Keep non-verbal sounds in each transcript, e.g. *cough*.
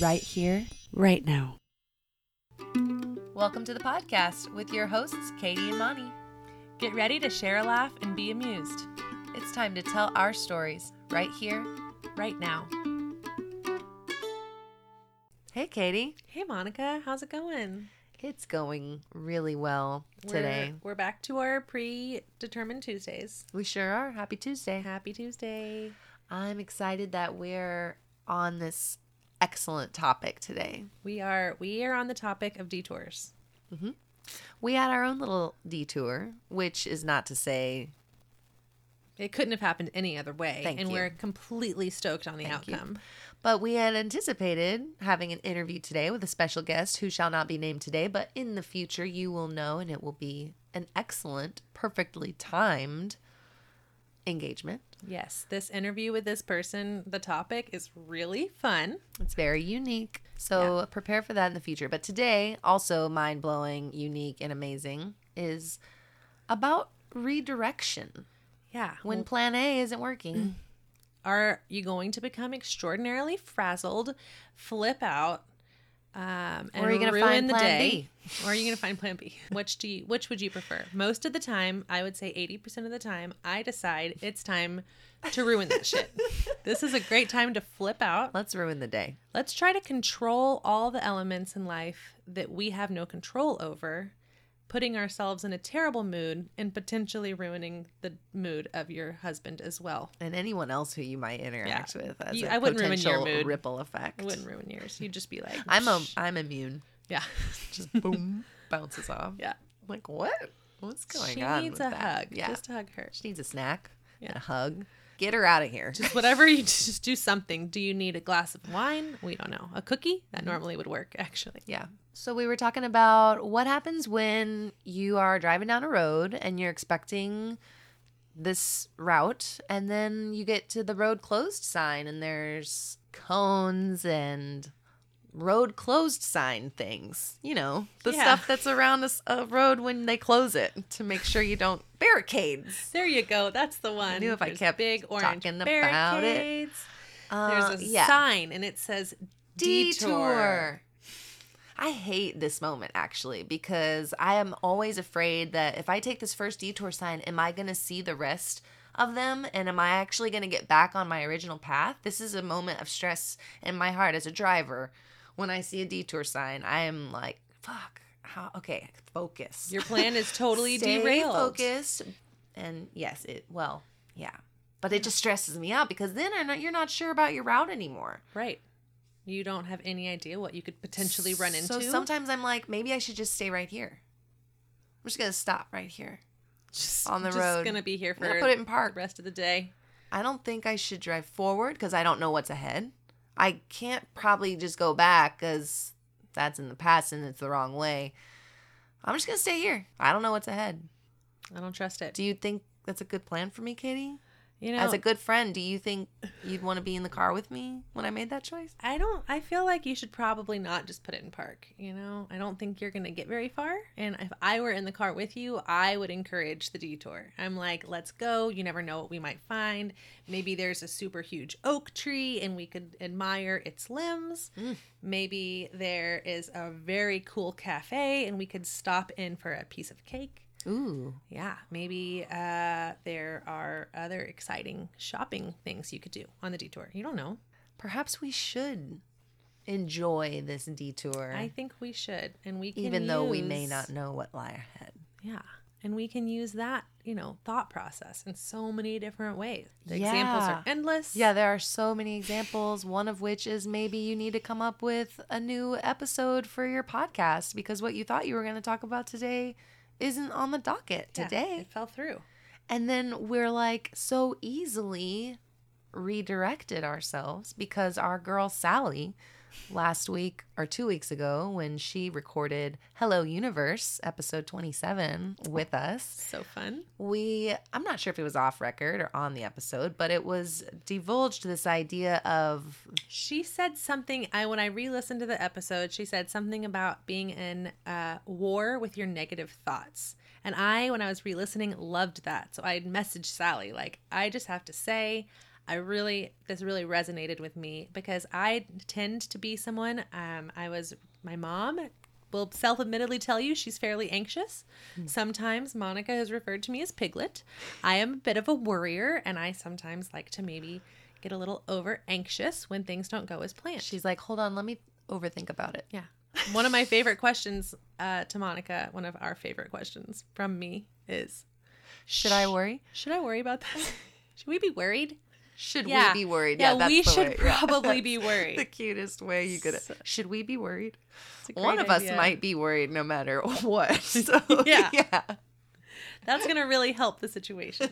right here, right now. Welcome to the podcast with your hosts, Katie and Moni. Get ready to share a laugh and be amused It's time to tell our stories right here. right now. Hey, Katie. Hey, Monica, how's it going? It's going really well today. We're, we're back to our predetermined Tuesdays. We sure are. Happy Tuesday. Happy Tuesday. I'm excited that we're on this excellent topic today. We are we are on the topic of detours. Mm-hmm. We had our own little detour, which is not to say It couldn't have happened any other way, Thank and you. we're completely stoked on the Thank you. outcome. But we had anticipated having an interview today with a special guest who shall not be named today, but in the future you will know, and it will be an excellent, perfectly timed engagement. Yes, this interview with this person, the topic is really fun. It's very unique. So prepare for that in the future. But today, also mind blowing, unique, and amazing, is about redirection. Yeah. When plan A isn't working, *clears throat* are you going to become extraordinarily frazzled, flip out, um, and Or are you gonna ruin find the plan day? B? *laughs* or are you going to find Plan B? *laughs* Which do you, which would you prefer? Most of the time, I would say eighty percent of the time, I decide it's time to ruin that shit. *laughs* This is a great time to flip out. let's ruin the day. Let's try to control all the elements in life that we have no control over, putting ourselves in a terrible mood and potentially ruining the mood of your husband as well. And anyone else who you might interact with as You- a I wouldn't ruin your mood. ripple effect. It wouldn't ruin yours. You'd just be like, I'm a. I'm immune. yeah, *laughs* Just boom, bounces off. yeah. I'm like, what? What's going she on? She needs a that? hug. Yeah. Just hug her. she needs a snack and Yeah. a hug. Get her out of here. Just whatever you *laughs* just do something. Do you need a glass of wine? We don't know. A cookie that normally would work actually. Yeah. So we were talking about what happens when you are driving down a road and you're expecting this route and then you get to the road closed sign and there's cones and road closed sign things. You know, the Yeah. stuff that's around a road when they close it to make sure you don't barricades. There you go. That's the one. I knew if I There's kept big orange talking about it. barricades. Uh, There's a yeah. sign and it says detour. detour. I hate this moment actually because I am always afraid that if I take this first detour sign, am I going to see the rest of them and am I actually going to get back on my original path? This is a moment of stress in my heart as a driver. When I see a detour sign, I am like, fuck. How, okay, focus. Your plan is totally *laughs* Stay derailed. focused. And yes, it well, yeah. But it just stresses me out because then I'm not, you're not sure about your route anymore. Right. You don't have any idea what you could potentially run into. So sometimes I'm like, maybe I should just stay right here. I'm just gonna stop right here. just, on the just road. gonna be here for gonna put it in the park. rest of the day. I don't think I should drive forward because I don't know what's ahead. I can't probably just go back because that's in the past and it's the wrong way. I'm just gonna stay here. I don't know what's ahead. I don't trust it. Do you think that's a good plan for me, Katie? You know, As a good friend, do you think you'd want to be in the car with me when I made that choice? I don't. I feel like you should probably not just put it in park. You know, I don't think you're gonna get very far. And if I were in the car with you, I would encourage the detour. I'm like, let's go. You never know what we might find. Maybe there's a super huge oak tree, and we could admire its limbs. Mm. Maybe there is a very cool cafe, and we could stop in for a piece of cake. Ooh, Yeah, maybe uh, there are other exciting shopping things you could do on the detour. You don't know. perhaps we should enjoy this detour. I think we should, and we can even though we may not know what lie ahead. Yeah, and we can use that, you know, thought process in so many different ways. The examples are endless. Yeah, there are so many examples. One of which is maybe you need to come up with a new episode for your podcast because what you thought you were going to talk about today isn't on the docket Yeah, today. it fell through. And then we're like so easily redirected ourselves because our girl Sally last week or two weeks ago when she recorded Hello Universe episode 27 with us So fun. we i'm not sure if it was off record or on the episode but it was divulged this idea of She said something. I when I re-listened to the episode, she said something about being in uh, war with your negative thoughts. And I, when I was re-listening, loved that. So I messaged Sally like, I just have to say, I really this really resonated with me because I tend to be someone um I was my mom will self-admittedly tell you she's fairly anxious. Sometimes Monica has referred to me as piglet. I am a bit of a worrier and I sometimes like to maybe get a little over anxious when things don't go as planned. She's like, hold on, let me overthink about it. Yeah. One of my favorite questions uh, to Monica, one of our favorite questions from me is Should I worry? Should I worry about that? *laughs* should we be worried? Should Yeah. we be worried? Yeah, that's we should way- yeah. *laughs* probably be worried. the cutest way you could. Should we be worried? One of us might be worried no matter *laughs* what. *laughs* So, Yeah. yeah. That's going to really help the situation.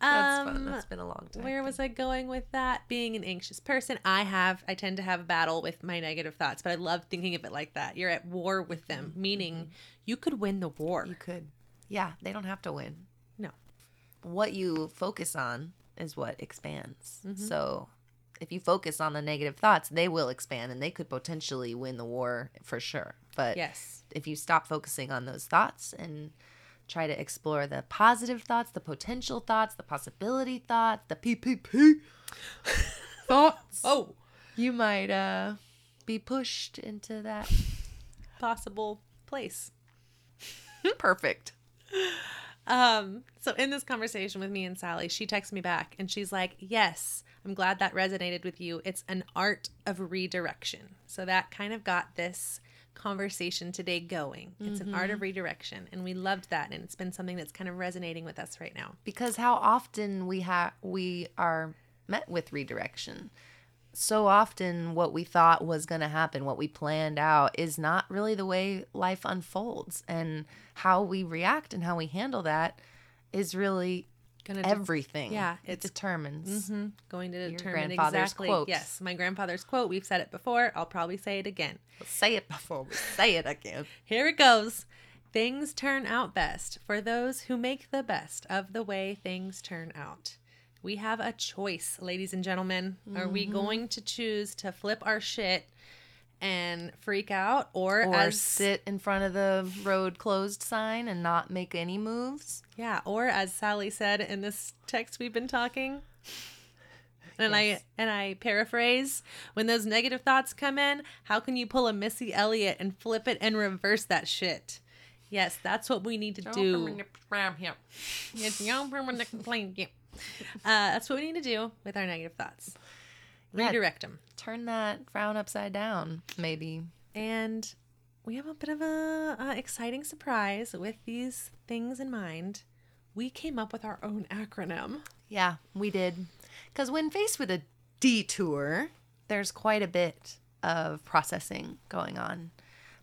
That's Um, fun. That's been a long time. Where was I going with that? Being an anxious person, I have, I tend to have a battle with my negative thoughts, but I love thinking of it like that. You're at war with them, meaning you could win the war. Mm-hmm. You could. Yeah, they don't have to win. No. What you focus on is what expands. Mm-hmm. So if you focus on the negative thoughts, they will expand and they could potentially win the war for sure. But Yes. if you stop focusing on those thoughts and try to explore the positive thoughts, the potential thoughts, the possibility thoughts, the PPP *laughs* thoughts, Oh, you might uh, be pushed into that. possible place. Perfect. *laughs* Um, so in this conversation with me and Sally, she texts me back and she's like, Yes, I'm glad that resonated with you. It's an art of redirection. So that kind of got this conversation today going. It's an art of redirection. And we loved that. And it's been something that's kind of resonating with us right now. because how often we have we are met with redirection so often what we thought was going to happen what we planned out is not really the way life unfolds and how we react and how we handle that is really Gonna de- everything yeah, it determines Mhm. going to determine grandfather's exactly. quotes. Yes, my grandfather's quote. We've said it before. I'll probably say it again. say it before we say it again Here it goes. Things turn out best for those who make the best of the way things turn out. We have a choice, ladies and gentlemen. Are we mm-hmm. going to choose to flip our shit and freak out or, or as sit in front of the road closed sign and not make any moves yeah, or as Sally said in this text we've been talking, and Yes. I and I paraphrase, when those negative thoughts come in, how can you pull a Missy Elliott and flip it and reverse that shit? Yes, that's what we need to do. Yes, y'all complaint. *laughs* Uh, that's what we need to do with our negative thoughts. Yeah. Redirect them. turn that frown upside down maybe And we have a bit of a, uh exciting surprise with these things in mind. We came up with our own acronym. Yeah, we did. Because when faced with a detour, there's quite a bit of processing going on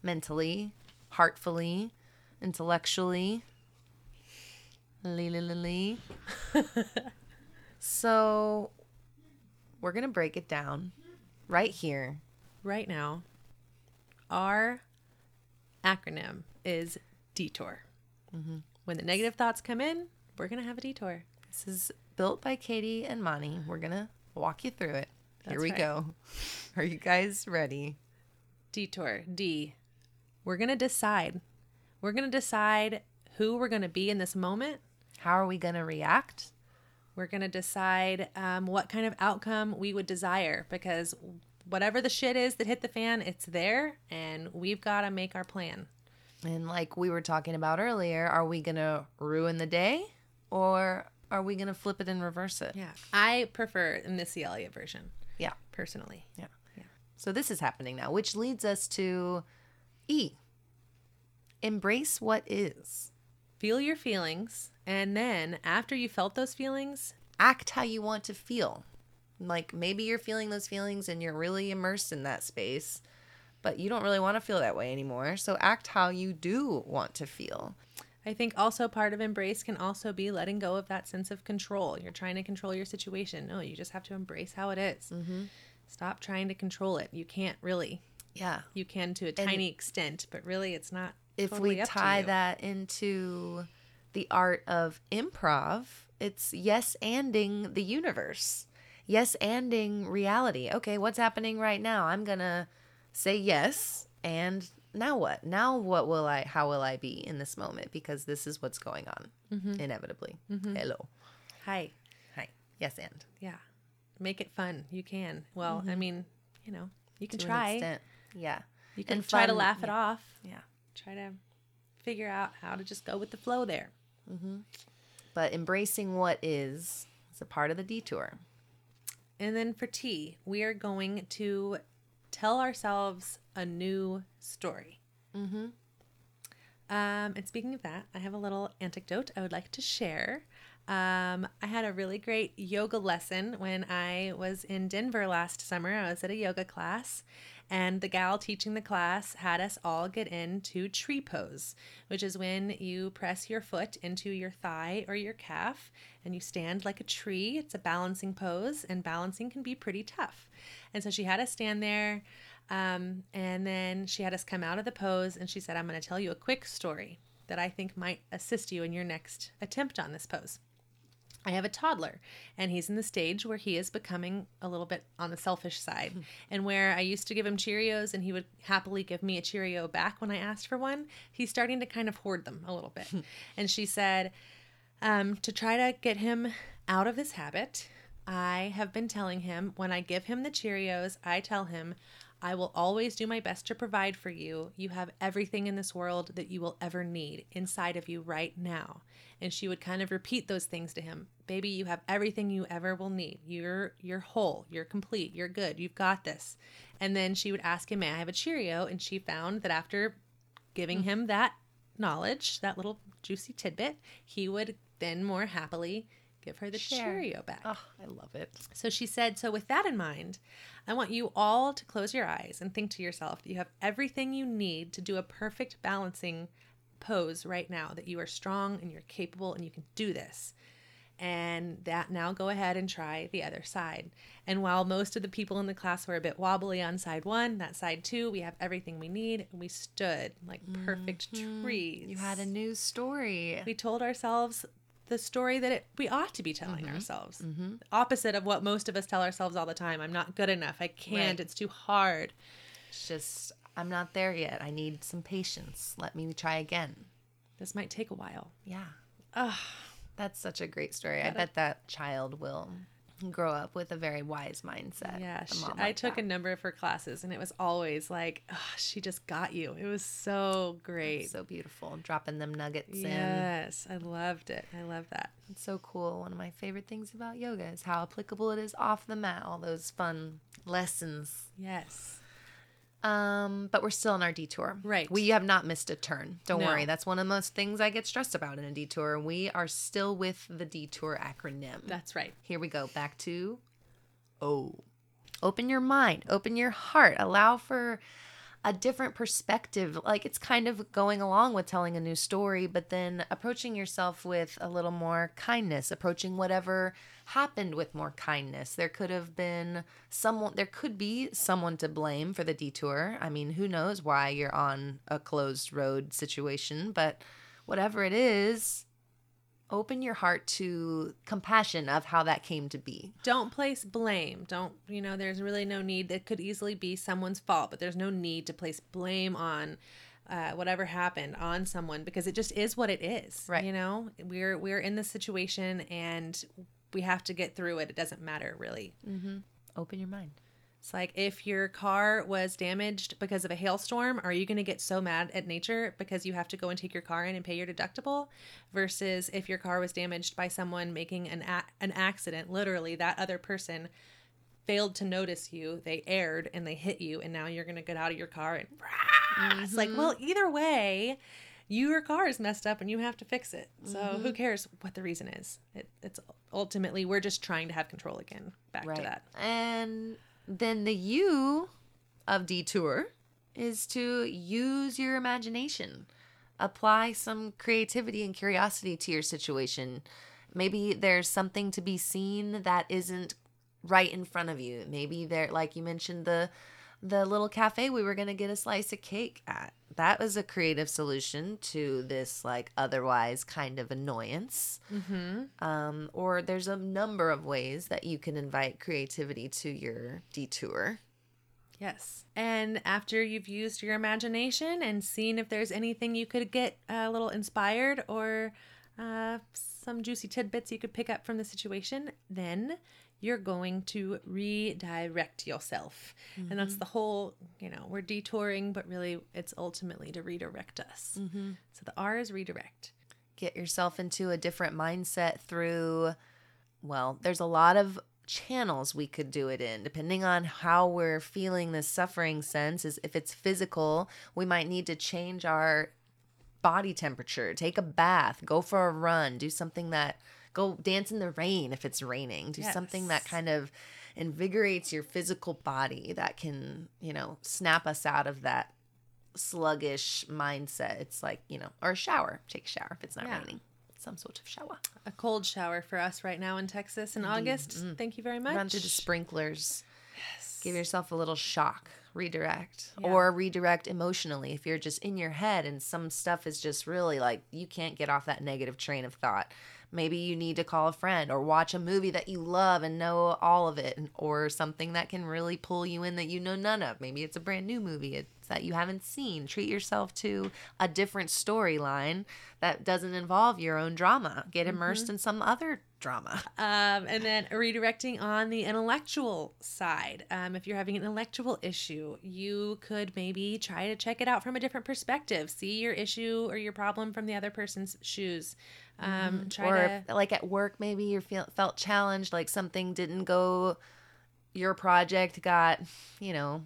mentally, heartfully, intellectually. Lee, *laughs* so, we're going to break it down right here. Right now, our acronym is detour. Mm-hmm. When the negative thoughts come in, we're going to have a detour. This is built by Katie and Moni. We're going to walk you through it. Here we right. go. *laughs* Are you guys ready? Detour. D. We're going to decide. We're going to decide who we're going to be in this moment. How are we going to react? We're going to decide um, what kind of outcome we would desire because whatever the shit is that hit the fan, it's there and we've got to make our plan. And like we were talking about earlier, are we going to ruin the day or are we going to flip it and reverse it? Yeah. I prefer the Missy Elliott version Yeah. personally. Yeah. So this is happening now, which leads us to E. Embrace what is. Feel your feelings. And then after you felt those feelings, Act how you want to feel. Like maybe you're feeling those feelings and you're really immersed in that space, but you don't really want to feel that way anymore. So act how you do want to feel. I think also part of embrace can also be letting go of that sense of control. You're trying to control your situation. No, you just have to embrace how it is. Mm-hmm. Stop trying to control it. You can't really. Yeah. You can to a tiny extent, but really it's not. if totally we tie that into the art of improv, it's yes anding the universe. Yes anding reality. Okay, what's happening right now? I'm going to say yes and now what? Now what will I how will I be in this moment because this is what's going on Mm-hmm. inevitably. Hello. Hi. Hi. Yes and. Yeah. make it fun. You can. Well, I mean, you know, you can to try. Yeah. You can And try to fun, laugh it yeah. off. Yeah. Try to figure out how to just go with the flow there. But embracing what is is a part of the detour. And then for tea, we are going to tell ourselves a new story. Mm-hmm. Um, and speaking of that, I have a little anecdote I would like to share. Um, I had a really great yoga lesson when I was in Denver last summer. I was at a yoga class, and the gal teaching the class had us all get into tree pose, which is when you press your foot into your thigh or your calf and you stand like a tree. It's a balancing pose, and balancing can be pretty tough. And so she had us stand there. Um, and then she had us come out of the pose and she said, I'm going to tell you a quick story that I think might assist you in your next attempt on this pose. I have a toddler, and he's in the stage where he is becoming a little bit on the selfish side. *laughs* and where I used to give him Cheerios and he would happily give me a Cheerio back when I asked for one, he's starting to kind of hoard them a little bit. *laughs* and she said, um, to try to get him out of this habit, I have been telling him when I give him the Cheerios, I tell him, I will always do my best to provide for you. You have everything in this world that you will ever need inside of you right now. And she would kind of repeat those things to him. Baby, you have everything you ever will need. You're you're whole, you're complete, you're good. You've got this. And then she would ask him, "May I have a Cheerio?" And she found that after giving mm. him that knowledge, that little juicy tidbit, he would then more happily give her the Share. Cheerio back. Oh, I love it. So she said, So, with that in mind, I want you all to close your eyes and think to yourself that you have everything you need to do a perfect balancing pose right now, that you are strong and you're capable and you can do this. And that now go ahead and try the other side. And while most of the people in the class were a bit wobbly on side one, that side two, we have everything we need. And we stood like perfect trees. You had a new story. we told ourselves the story that it, we ought to be telling Mm-hmm. ourselves. Opposite of what most of us tell ourselves all the time. I'm not good enough. I can't. Right. It's too hard. It's just I'm not there yet. I need some patience. Let me try again. This might take a while. Yeah. Ugh. That's such a great story. I bet that child will grow up with a very wise mindset. Yeah, she, mom I took that. a number of her classes, and it was always like, "Ugh, she just got you. It was so great. so beautiful. Dropping them nuggets in. yes, I loved it. I love that. It's so cool. One of my favorite things about yoga is how applicable it is off the mat. All those fun lessons. Yes. Um, but we're still on our detour. Right. We have not missed a turn. Don't No. worry. That's one of the most things I get stressed about in a detour. We are still with the detour acronym. That's right. Here we go. Back to O. Open your mind, open your heart, allow for a different perspective. Like it's kind of going along with telling a new story, but then approaching yourself with a little more kindness, approaching whatever happened with more kindness. There could have been someone, there could be someone to blame for the detour. I mean, who knows why you're on a closed road situation, but whatever it is, open your heart to compassion of how that came to be. Don't place blame. Don't, you know, there's really no need. It could easily be someone's fault, but there's no need to place blame on uh, whatever happened on someone because it just is what it is. Right. You know, we're we're in this situation and we have to get through it. It doesn't matter really. Mm-hmm. Open your mind. It's like if your car was damaged because of a hailstorm, are you going to get so mad at nature because you have to go and take your car in and pay your deductible? Versus if your car was damaged by someone making an a- an accident, literally that other person failed to notice you, they erred and they hit you, and now you're going to get out of your car and it's like, mm-hmm. well, either way, your car is messed up and you have to fix it. So who mm-hmm. cares what the reason is? It, it's ultimately we're just trying to have control again. Back to that. And then the U of detour is to use your imagination. Apply some creativity and curiosity to your situation. Maybe there's something to be seen that isn't right in front of you. Maybe there like you mentioned the the little cafe we were going to get a slice of cake at. That was a creative solution to this like otherwise kind of annoyance. Mm-hmm. Um, or there's a number of ways that you can invite creativity to your detour. Yes. And after you've used your imagination and seen if there's anything you could get a little inspired or uh, some juicy tidbits you could pick up from the situation, then you're going to redirect yourself. Mm-hmm. And that's the whole, you know, we're detouring, but really it's ultimately to redirect us. Mm-hmm. So the R is redirect. Get yourself into a different mindset through, well, there's a lot of channels we could do it in depending on how we're feeling this suffering sense is if it's physical we might need to change our body temperature take a bath go for a run do something that go dance in the rain if it's raining do yes. something that kind of invigorates your physical body that can you know snap us out of that sluggish mindset it's like you know or a shower take a shower if it's not yeah. raining some sort of shower a cold shower for us right now in texas in Indeed. august mm. thank you very much run through the sprinklers yes. give yourself a little shock redirect yeah. or redirect emotionally if you're just in your head and some stuff is just really like you can't get off that negative train of thought Maybe you need to call a friend or watch a movie that you love and know all of it, or something that can really pull you in that you know none of. Maybe it's a brand new movie it's that you haven't seen. Treat yourself to a different storyline that doesn't involve your own drama. Get immersed mm-hmm. in some other drama. Um, and then redirecting on the intellectual side. Um, if you're having an intellectual issue, you could maybe try to check it out from a different perspective. See your issue or your problem from the other person's shoes. Um, mm-hmm. or to... like at work, maybe you feel felt challenged, like something didn't go. Your project got, you know,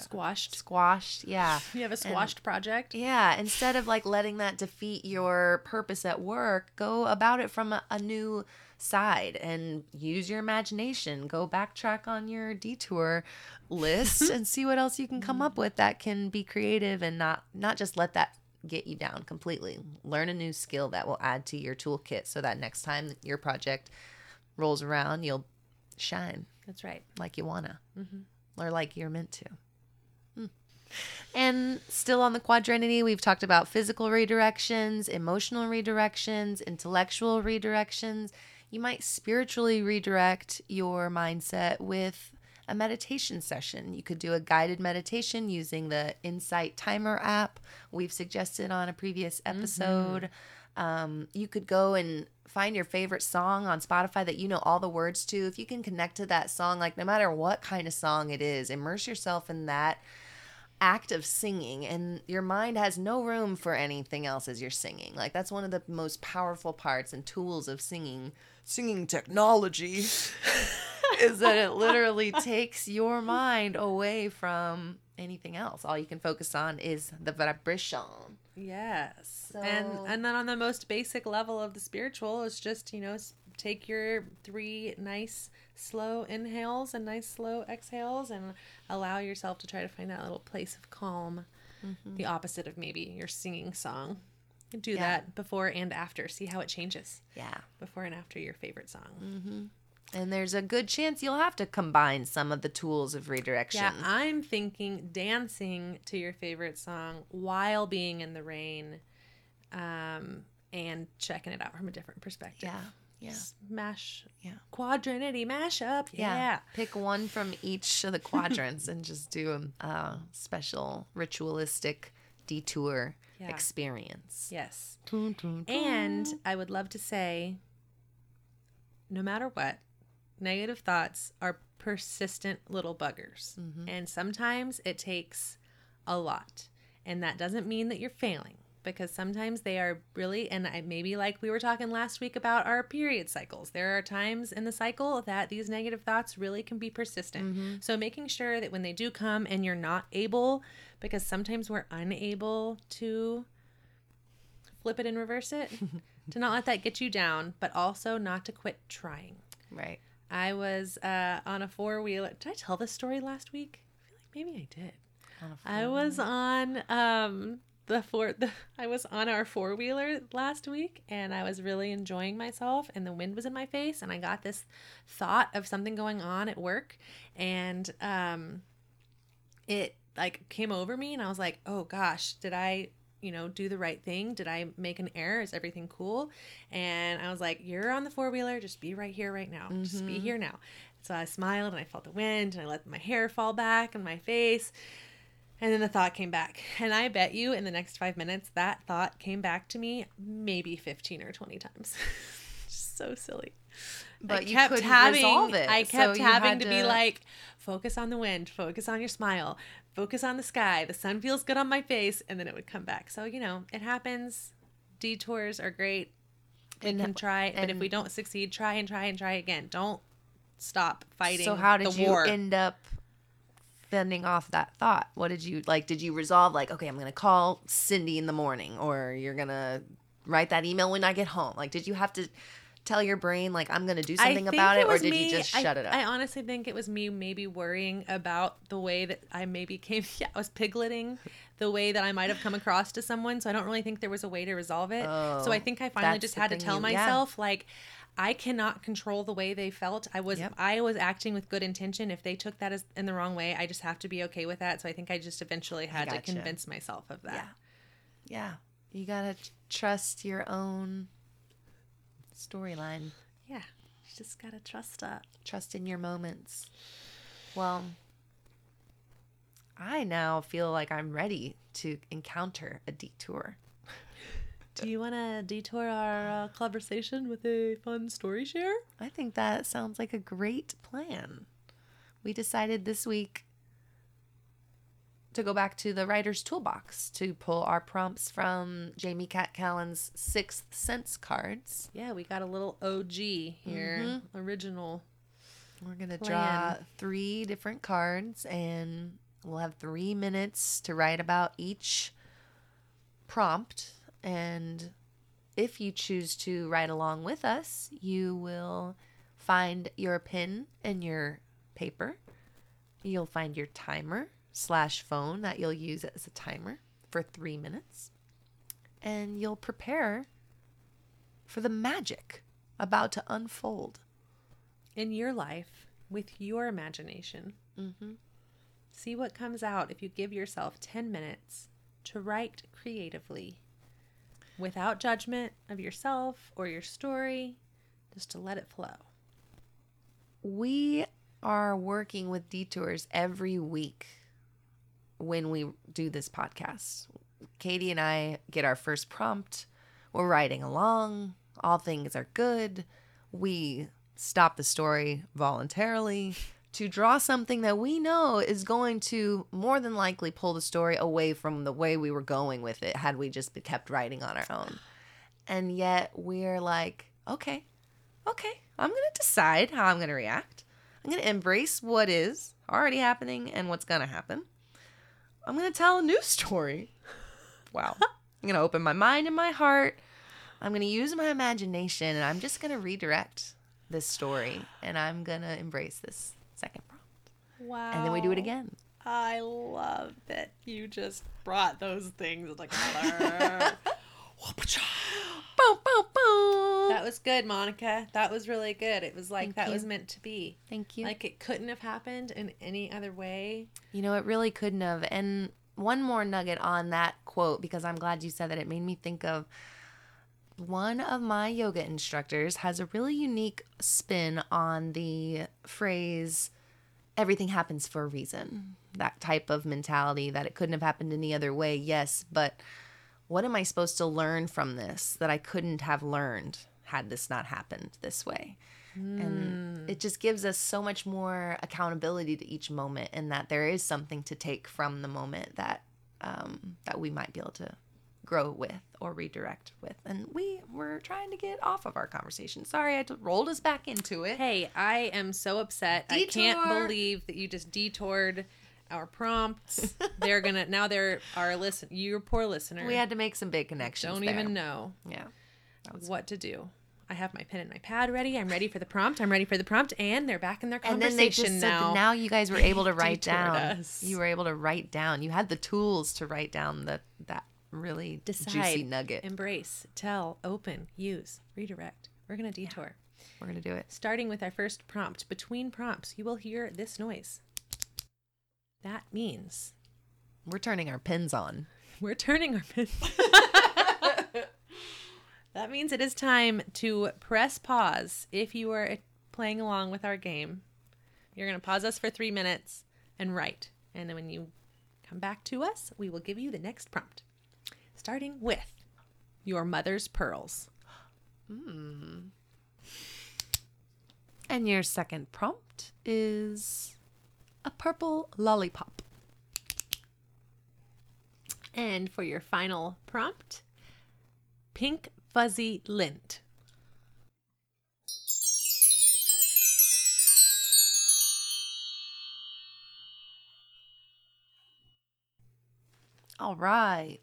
squashed squashed yeah *laughs* you have a squashed and, project yeah instead of like letting that defeat your purpose at work go about it from a, a, new side and use your imagination go backtrack on your detour list *laughs* and see what else you can come up with that can be creative and not not just let that get you down completely. Learn a new skill that will add to your toolkit so that next time your project rolls around, you'll shine. That's right. Like you wanna, mm-hmm. or like you're meant to. Hmm. And still on the quadrinity, we've talked about physical redirections, emotional redirections, intellectual redirections. You might spiritually redirect your mindset with a meditation session. You could do a guided meditation using the Insight Timer app we've suggested on a previous mm-hmm. episode. Mm-hmm. Um, you could go and find your favorite song on Spotify that you know all the words to. If you can connect to that song, like no matter what kind of song it is, immerse yourself in that act of singing and your mind has no room for anything else as you're singing. Like that's one of the most powerful parts and tools of singing singing technology *laughs* is that it *laughs* literally takes your mind away from anything else. All you can focus on is the vibration. Yes. So... And and then on the most basic level of the spiritual is just, you know, take your three nice slow inhales and nice slow exhales and allow yourself to try to find that little place of calm. Mm-hmm. The opposite of maybe your singing song. do yeah. that before and after. See how it changes. Yeah. Before and after your favorite song. Mm-hmm. And there's a good chance you'll have to combine some of the tools of redirection. Yeah, I'm thinking dancing to your favorite song while being in the rain um, and checking it out from a different perspective. Yeah. Yeah. Smash. Yeah. Quadrinity mashup. Yeah. yeah. Pick one from each of the quadrants and just do a uh, special ritualistic detour yeah. experience. Yes. And I would love to say no matter what, negative thoughts are persistent little buggers. Mm-hmm. And sometimes it takes a lot. And that doesn't mean that you're failing because sometimes they are really, and I, maybe like we were talking last week about our period cycles, there are times in the cycle that these negative thoughts really can be persistent. Mm-hmm. So making sure that when they do come and you're not able, because sometimes we're unable to flip it and reverse it, *laughs* to not let that get you down, but also not to quit trying. Right. I was uh, on a four wheeler. Did I tell this story last week? I feel like maybe I did. I was on um, the four. The, I was on our four wheeler last week, and I was really enjoying myself. And the wind was in my face, and I got this thought of something going on at work, and um, it like came over me, and I was like, "Oh gosh, did I you know, do the right thing? Did I make an error? Is everything cool? And I was like, You're on the four wheeler. Just be right here right now. Mm-hmm. Just be mm-hmm. here now. So I smiled and I felt the wind and I let my hair fall back on my face. And then the thought came back. And I bet you in the next five minutes, that thought came back to me maybe 15 or 20 times. *laughs* Just so silly. But I you kept couldn't having, resolve it, I kept you having had to, be like, focus on the wind, focus on your smile, focus on the sky. The sun feels good on my face. And then it would come back. So, you know, it happens. Detours are great. We And- can try. but if we don't succeed, try and try and try again. Don't stop fighting. So how did you war. end up fending off that thought? What did you like? Did you resolve like, okay, I'm gonna call Cindy in the morning, or you're gonna write that email when I get home? Like, did you have to tell your brain like I'm gonna do something about it, or did me- you just I- shut it up? I honestly think it was me maybe worrying about the way that I maybe came. *laughs* Yeah, I was pigletting the way that I might have come across to someone. So I don't really think there was a way to resolve it. so I Oh, think I finally just had to tell you- yeah. myself like. I cannot control the way they felt. I was Yep. I was acting with good intention. If they took that as in the wrong way, I just have to be okay with that. So I think I just eventually had to convince myself of that. yeah, yeah. You gotta trust your own storyline. Yeah. You just gotta trust that. Trust in your moments. Well, I now feel like I'm ready to encounter a detour. Do you want to detour our uh, conversation with a fun story share? I think that sounds like a great plan. We decided this week to go back to the writer's toolbox to pull our prompts from Jamie Cat Callan's Sixth Sense cards. Yeah, we got a little OG here, mm-hmm. original. We're going to draw three different cards and we'll have three minutes to write about each prompt. And if you choose to write along with us, you will find your pen and your paper. You'll find your timer slash phone that you'll use as a timer for three minutes. And you'll prepare for the magic about to unfold. in your life with your imagination. Mm-hmm. See what comes out if you give yourself 10 minutes to write creatively without judgment of yourself or your story, just to let it flow. We are working with detours every week when we do this podcast. Katie and I get our first prompt. We're riding along. All things are good. We stop the story voluntarily to draw something that we know is going to more than likely pull the story away from the way we were going with it had we just kept writing on our own. And yet we're like, okay, okay, I'm going to decide how I'm going to react. I'm going to embrace what is already happening and what's going to happen. I'm going to tell a new *laughs* story. Wow. I'm going to open my mind and my heart. I'm going to use my imagination and I'm just going to redirect this story and I'm going to embrace this second prompt. Wow. And then we do it again. I love that you just brought those things together. *laughs* Boom, boom, boom. that was good, Monica. That was really good. It was like Thank that you. was meant to be. Thank you. Like it couldn't have happened in any other way. You know, it really couldn't have. And one more nugget on that quote, because I'm glad you said that. It made me think of one of my yoga instructors has a really unique spin on the phrase, everything happens for a reason. That type of mentality that it couldn't have happened any other way, yes, but what am I supposed to learn from this that I couldn't have learned had this not happened this way? and it just gives us so much more accountability to each moment and that there is something to take from the moment that um, that we might be able to grow with or redirect with. And we were trying to get off of our conversation. Sorry i rolled us back into it. Hey, I am so upset. I can't believe that you just detoured our prompts. they're gonna *laughs* now they're our listen. Your poor listener. we had to make some big connections don't there. even know yeah what to do. I have my pen and my pad ready. I'm ready for the prompt. I'm ready for the prompt, and they're back in their and conversation then they just said now. that now you guys were able to write down us. you were able to write down you had the tools to write down the that really Decide, juicy nugget embrace, tell, open, use, redirect. We're gonna detour. we're gonna do it Starting with our first prompt. Between prompts, you will hear this noise. That means we're turning our pins on *laughs* We're turning our pins. *laughs* that means it is time to press pause if you are playing along with our game. You're going to pause us for three minutes and write. And then when you come back to us, we will give you the next prompt. Starting with your mother's pearls. Hmm. And your second prompt is a purple lollipop. And for your final prompt, pink fuzzy lint. All right.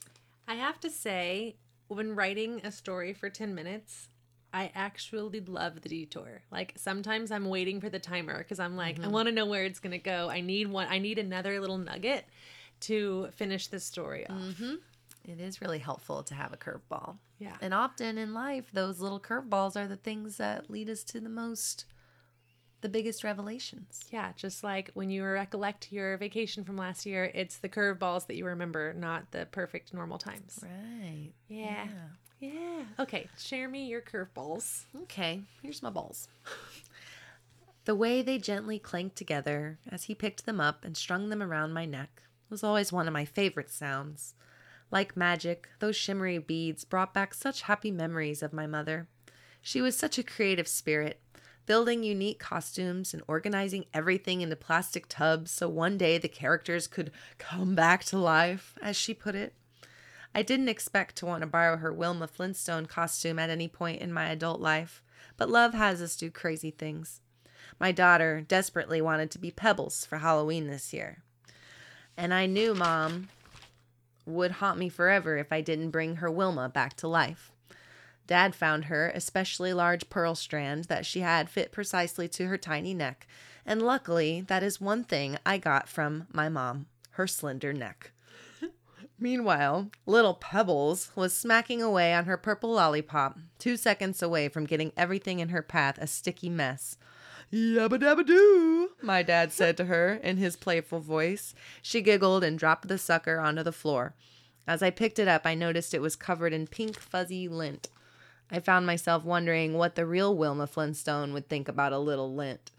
I have to say, when writing a story for 10 minutes, I actually love the detour. Like sometimes I'm waiting for the timer because I'm like, I mm-hmm. want to know where it's going to go. I need one, I need another little nugget to finish this story off. Mm-hmm. It is really helpful to have a curveball. Yeah. And often in life, those little curveballs are the things that lead us to the most, the biggest revelations. Yeah, just like when you recollect your vacation from last year, it's the curveballs that you remember, not the perfect normal times. Right. Yeah. Yeah. Okay, share me your curveballs. Okay, here's my balls. *laughs* the way they gently clanked together as he picked them up and strung them around my neck was always one of my favorite sounds. Like magic, those shimmery beads brought back such happy memories of my mother. She was such a creative spirit, building unique costumes and organizing everything into plastic tubs so one day the characters could come back to life, as she put it. I didn't expect to want to borrow her Wilma Flintstone costume at any point in my adult life, but love has us do crazy things. My daughter desperately wanted to be Pebbles for Halloween this year. And I knew Mom would haunt me forever if I didn't bring her Wilma back to life. Dad found her especially large pearl strand that she had fit precisely to her tiny neck, and luckily that is one thing I got from my mom her slender neck. Meanwhile, little Pebbles was smacking away on her purple lollipop, two seconds away from getting everything in her path a sticky mess. Yabba dabba doo, my dad said to her in his playful voice. She giggled and dropped the sucker onto the floor. As I picked it up, I noticed it was covered in pink fuzzy lint. I found myself wondering what the real Wilma Flintstone would think about a little lint.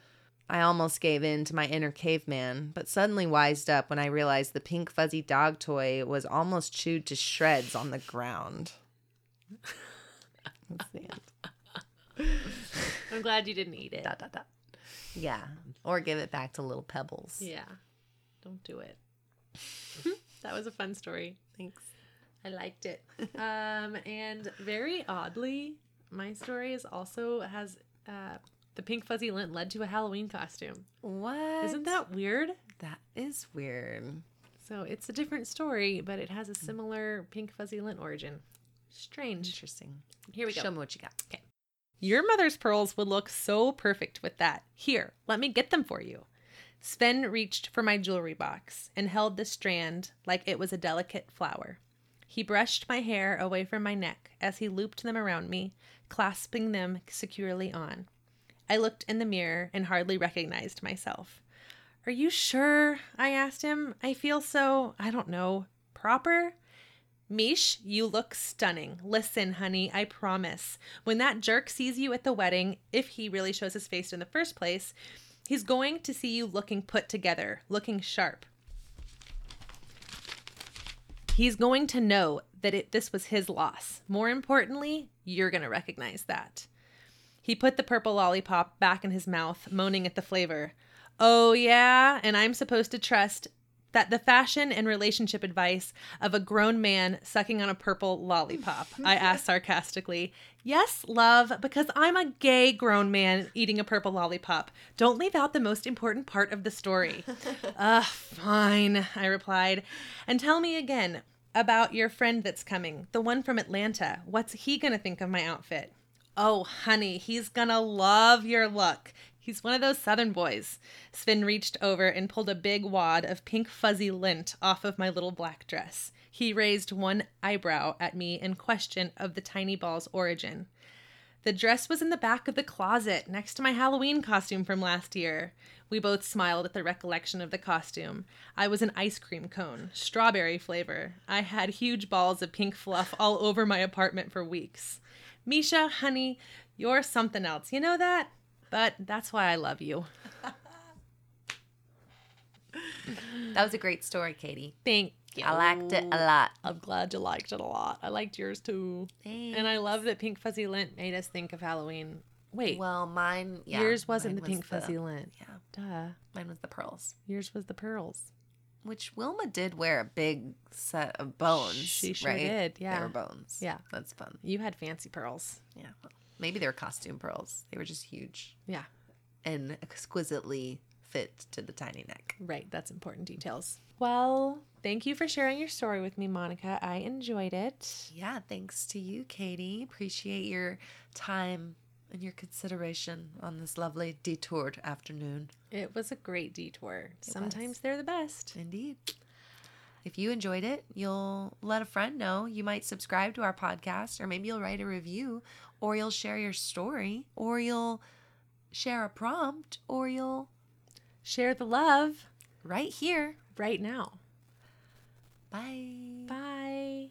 I almost gave in to my inner caveman, but suddenly wised up when I realized the pink fuzzy dog toy was almost chewed to shreds on the ground. The. I'm glad you didn't eat it. Dot, dot, dot. Yeah, or give it back to little pebbles. Yeah. Don't do it. that was a fun story. Thanks. I liked it. um, and very oddly, my story is also has uh, the pink fuzzy lint led to a Halloween costume. What? Isn't that weird? that is weird? So it's a different story, but it has a hmm. similar pink fuzzy lint origin. Strange. Interesting. Here we go. Show me what you got. Okay. Your mother's pearls would look so perfect with that. Here, let me get them for you. Sven reached for my jewelry box and held the strand like it was a delicate flower. He brushed my hair away from my neck as he looped them around me, clasping them securely on. I looked in the mirror and hardly recognized myself. Are you sure? I asked him. I feel so, I don't know, proper? Mish, you look stunning. Listen, honey, I promise. When that jerk sees you at the wedding, if he really shows his face in the first place, he's going to see you looking put together, looking sharp. He's going to know that it, this was his loss. More importantly, you're going to recognize that. He put the purple lollipop back in his mouth, moaning at the flavor. Oh, yeah, and I'm supposed to trust that the fashion and relationship advice of a grown man sucking on a purple lollipop. *laughs* I asked sarcastically. Yes, love, because I'm a gay grown man eating a purple lollipop. Don't leave out the most important part of the story. *laughs* Ugh, fine, I replied. And tell me again about your friend that's coming, the one from Atlanta. What's he gonna think of my outfit? Oh, honey, he's gonna love your look. He's one of those southern boys. Sven reached over and pulled a big wad of pink fuzzy lint off of my little black dress. He raised one eyebrow at me in question of the tiny ball's origin. The dress was in the back of the closet next to my Halloween costume from last year. We both smiled at the recollection of the costume. I was an ice cream cone, strawberry flavor. I had huge balls of pink fluff all over my apartment for weeks. Misha, honey, you're something else. You know that? But that's why I love you. *laughs* That was a great story, Katie. Thank you. I liked it a lot. I'm glad you liked it a lot. I liked yours too. Thanks. And I love that Pink Fuzzy Lint made us think of Halloween. Wait, Well, mine, yeah. yours wasn't mine the Pink was Fuzzy Lint. Yeah, Duh. mine was the pearls. Yours was the pearls. Which Wilma did wear a big set of bones. She sure right? did, Yeah, They were bones. Yeah. That's fun. You had fancy pearls. Yeah. Maybe they were costume pearls. They were just huge Yeah. and exquisitely fit to the tiny neck. Right. That's important details. Well, thank you for sharing your story with me, Monica. I enjoyed it. Yeah, thanks to you, Katie. Appreciate your time and your consideration on this lovely detoured afternoon. It was a great detour. was. Sometimes they're the best. Indeed. If you enjoyed it, you'll let a friend know. You might subscribe to our podcast, or maybe you'll write a review, or you'll share your story, or you'll share a prompt, or you'll Share the love right here. right now. Bye. Bye.